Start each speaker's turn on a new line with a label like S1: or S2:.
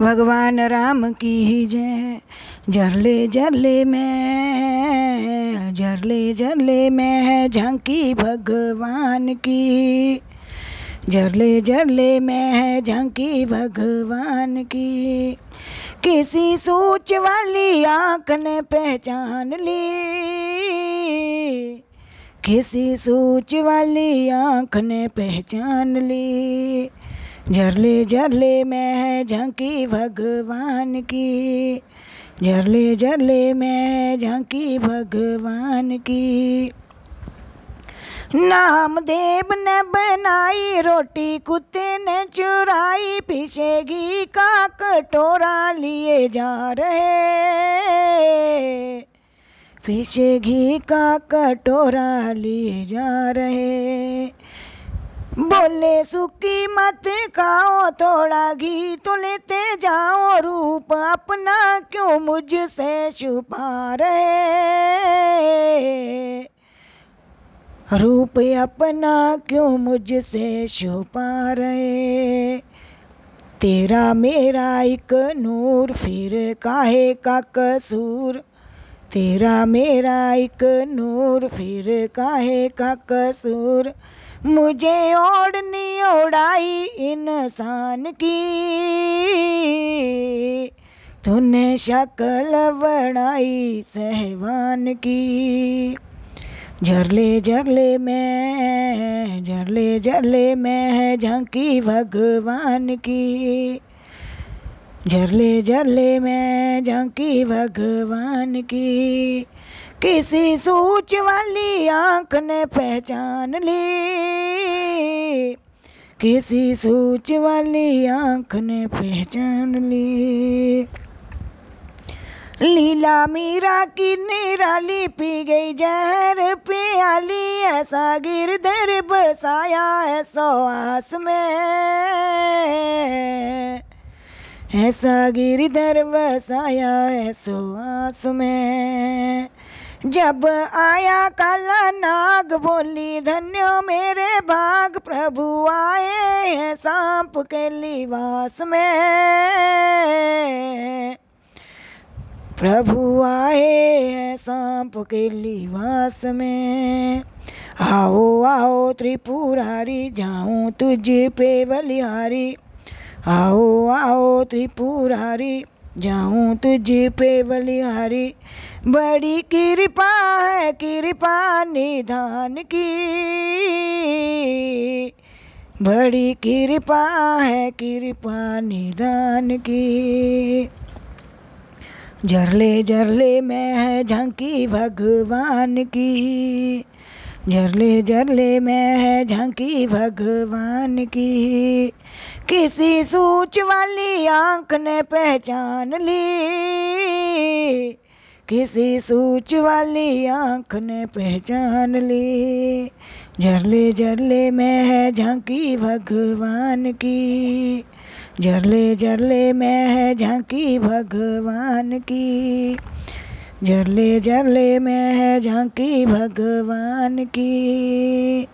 S1: भगवान राम की ही जय। जरले जरले में जरले जरले में है झांकी भगवान की। जरले जरले में है झांकी भगवान की। किसी सोच वाली आँख ने पहचान ली। किसी सोच वाली आँख ने पहचान ली। झरले झरले में है झांकी भगवान की। झरले झरले में है झांकी भगवान की। नामदेव ने बनाई रोटी, कुत्ते ने चुराई पीछे घी का कटोरा लिए जा रहे। पीछे घी का कटोरा लिए जा रहे। बोले, सुखी मत खाओ, थोड़ा घी तो लेते जाओ, रूप अपना क्यों मुझसे छुपा रहे? रूप अपना क्यों मुझसे छुपा रहे? तेरा मेरा एक नूर, फिर काहे का कसूर? तेरा मेरा एक नूर, फिर काहे का कसूर? मुझे ओढ़नी ओढ़ाई इंसान की। तूने शक्ल बनाई सहवान की। झरले झरले में, झरले झरले में है झांकी भगवान की। झरले झरले में झांकी भगवान की। किसी सोच वाली आँख ने पहचान ली। किसी सोच वाली आँख ने पहचान ली। लीला मीरा की निराली पी गई जहर, प्याली ऐसा गिरधर बसाया है सो में। ऐसा गिरधर बसाया है सो आस में। जब आया काला नाग बोली, धन्यो मेरे भाग, प्रभु आए हैं सांप के लिवास में। प्रभु आए हैं सांप के लिवास में। आओ आओ त्रिपुरारी, जाऊँ तुझ पे बलिहारी। आओ आओ त्रिपुरारी जाऊँ तुझ पे बलिहारी। बड़ी कृपा है, कृपा निधान की। बड़ी कृपा है, कृपा निधान की। झरले झरले में है झांकी भगवान की। झरले झरले में है झांकी भगवान की। किसी सूच वाली आँख ने पहचान ली। किसी सूच वाली आँख ने पहचान ली। झरले झरले में है झांकी भगवान की। झरले झरले में है झांकी भगवान की। झरले झरले में है झांकी भगवान की।